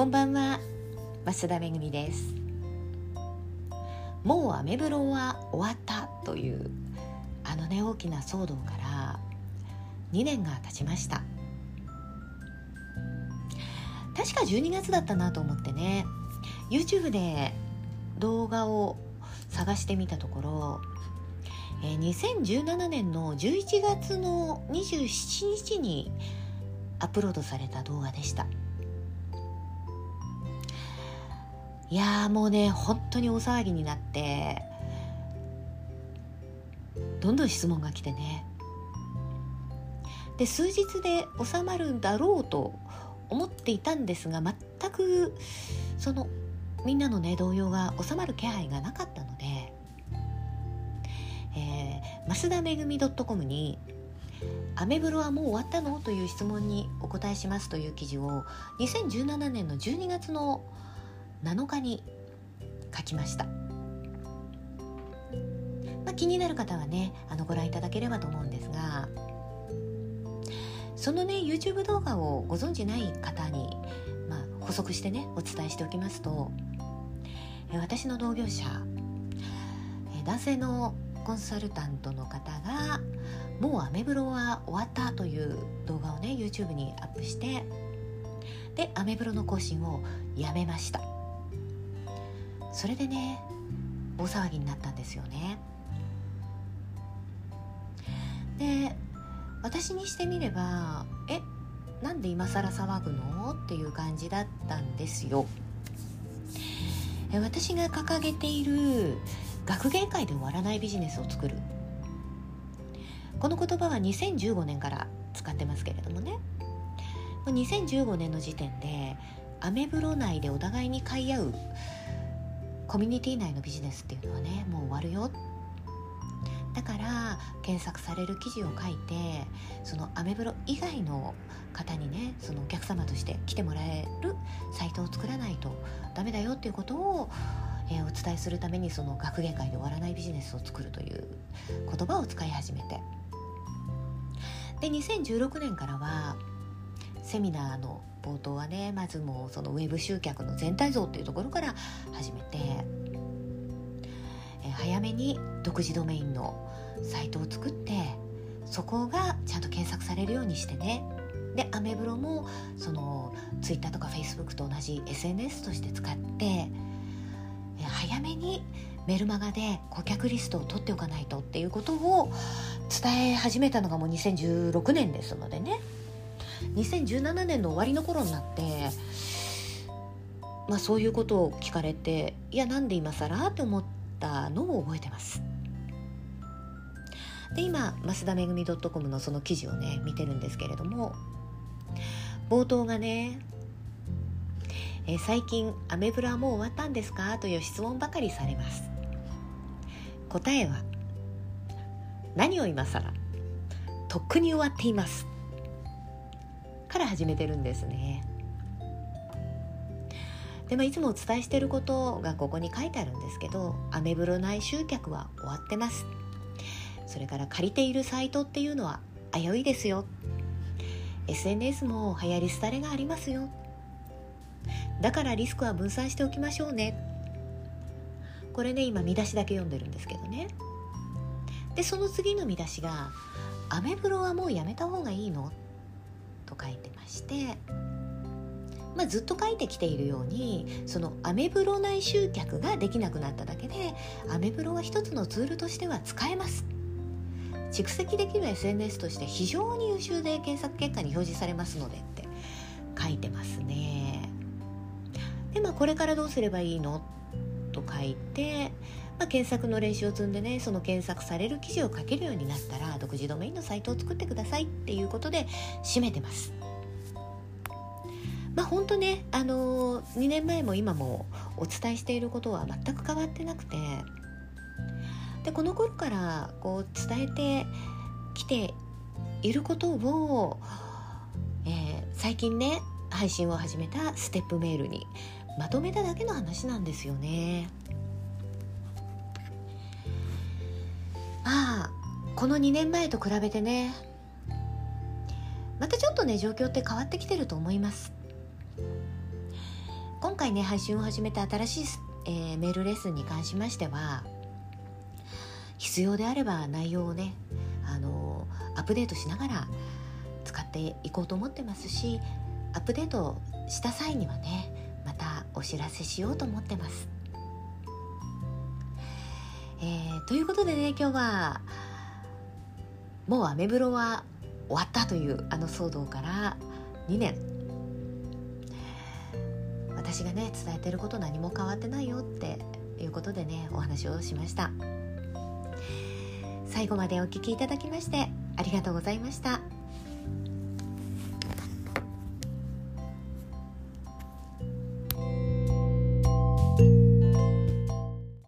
こんばんは。増田めぐみです。もうアメブロは終わったというあのね大きな騒動から2年が経ちました。確か12月だったなと思ってね YouTube で動画を探してみたところえ2017年の11月の27日にアップロードされた動画でした。いやもうね本当に大騒ぎになってどんどん質問が来てねで数日で収まるんだろうと思っていたんですが全くそのみんなのね動揺が収まる気配がなかったので、えー、増田めぐみ .com に「アメブロはもう終わったの?」という質問にお答えしますという記事を2017年の12月の7日に書きました、まあ、気になる方はねあのご覧いただければと思うんですがそのね YouTube 動画をご存じない方に、まあ、補足してねお伝えしておきますと私の同業者男性のコンサルタントの方がもうアメブロは終わったという動画をね YouTube にアップしてでアメブロの更新をやめました。それでね大騒ぎになったんですよね。で私にしてみればえなんで今更騒ぐの？っていう感じだったんですよ。私が掲げている学芸会で終わらないビジネスを作る。この言葉は2015年から使ってますけれどもね。2015年の時点でアメブロ内でお互いに買い合うコミュニティ内のビジネスっていうのはねもう終わるよ。だから検索される記事を書いてそのアメブロ以外の方にねそのお客様として来てもらえるサイトを作らないとダメだよっていうことを、えー、お伝えするためにその学芸会で終わらないビジネスを作るという言葉を使い始めて。で2016年からはセミナーの冒頭はねまずもうそのウェブ集客の全体像っていうところから始めて、え早めに独自ドメインのサイトを作ってそこがちゃんと検索されるようにしてね。でアメブロもそのツイッターとかフェイスブックと同じ SNS として使って早めにメルマガで顧客リストを取っておかないとっていうことを伝え始めたのがもう2016年ですのでね。2017年の終わりの頃になって、まあ、そういうことを聞かれていやなんで今更って思ったのを覚えてます。で今増田めぐみ .com のその記事をね見てるんですけれども冒頭がねえ最近アメブロはもう終わったんですか？という質問ばかりされます。答えは何を今更？とっくに終わっています。から始めてるんですね。でもいつもお伝えしていることがここに書いてあるんですけどアメブロ内集客は終わってます。それから借りているサイトっていうのは危ういですよ。SNS も流行り廃れがありますよ。だからリスクは分散しておきましょうね。これね今見出しだけ読んでるんですけどね。でその次の見出しが「アメブロはもうやめた方がいいの?」と書いてまして、まあ、ずっと書いてきているようにそのアメブロ内集客ができなくなっただけでアメブロは一つのツールとしては使えます。蓄積できる SNS として非常に優秀で検索結果に表示されますのでって書いてますね。でまあこれからどうすればいいの？と書いて、まあ、検索の練習を積んでねその検索される記事を書けるようになったら独自ドメインのサイトを作ってくださいっていうことで締めてます。まあ本当ねあのー、2年前も今もお伝えしていることは全く変わってなくてでこの頃からこう伝えてきていることを、えー、最近ね配信を始めたステップメールにまとめただけの話なんですよね。まあこの2年前と比べてねまたちょっとね状況って変わってきてると思います。今回ね配信を始めた新しい、えー、メールレッスンに関しましては必要であれば内容をねあのアップデートしながら使っていこうと思ってますしアップデートした際にはねお知らせしようと思ってます。えー、ということでね今日はもうアメブロは終わったというあの騒動から2年私がね伝えてること何も変わってないよっていうことでねお話をしました最後までお聴きいただきましてありがとうございました。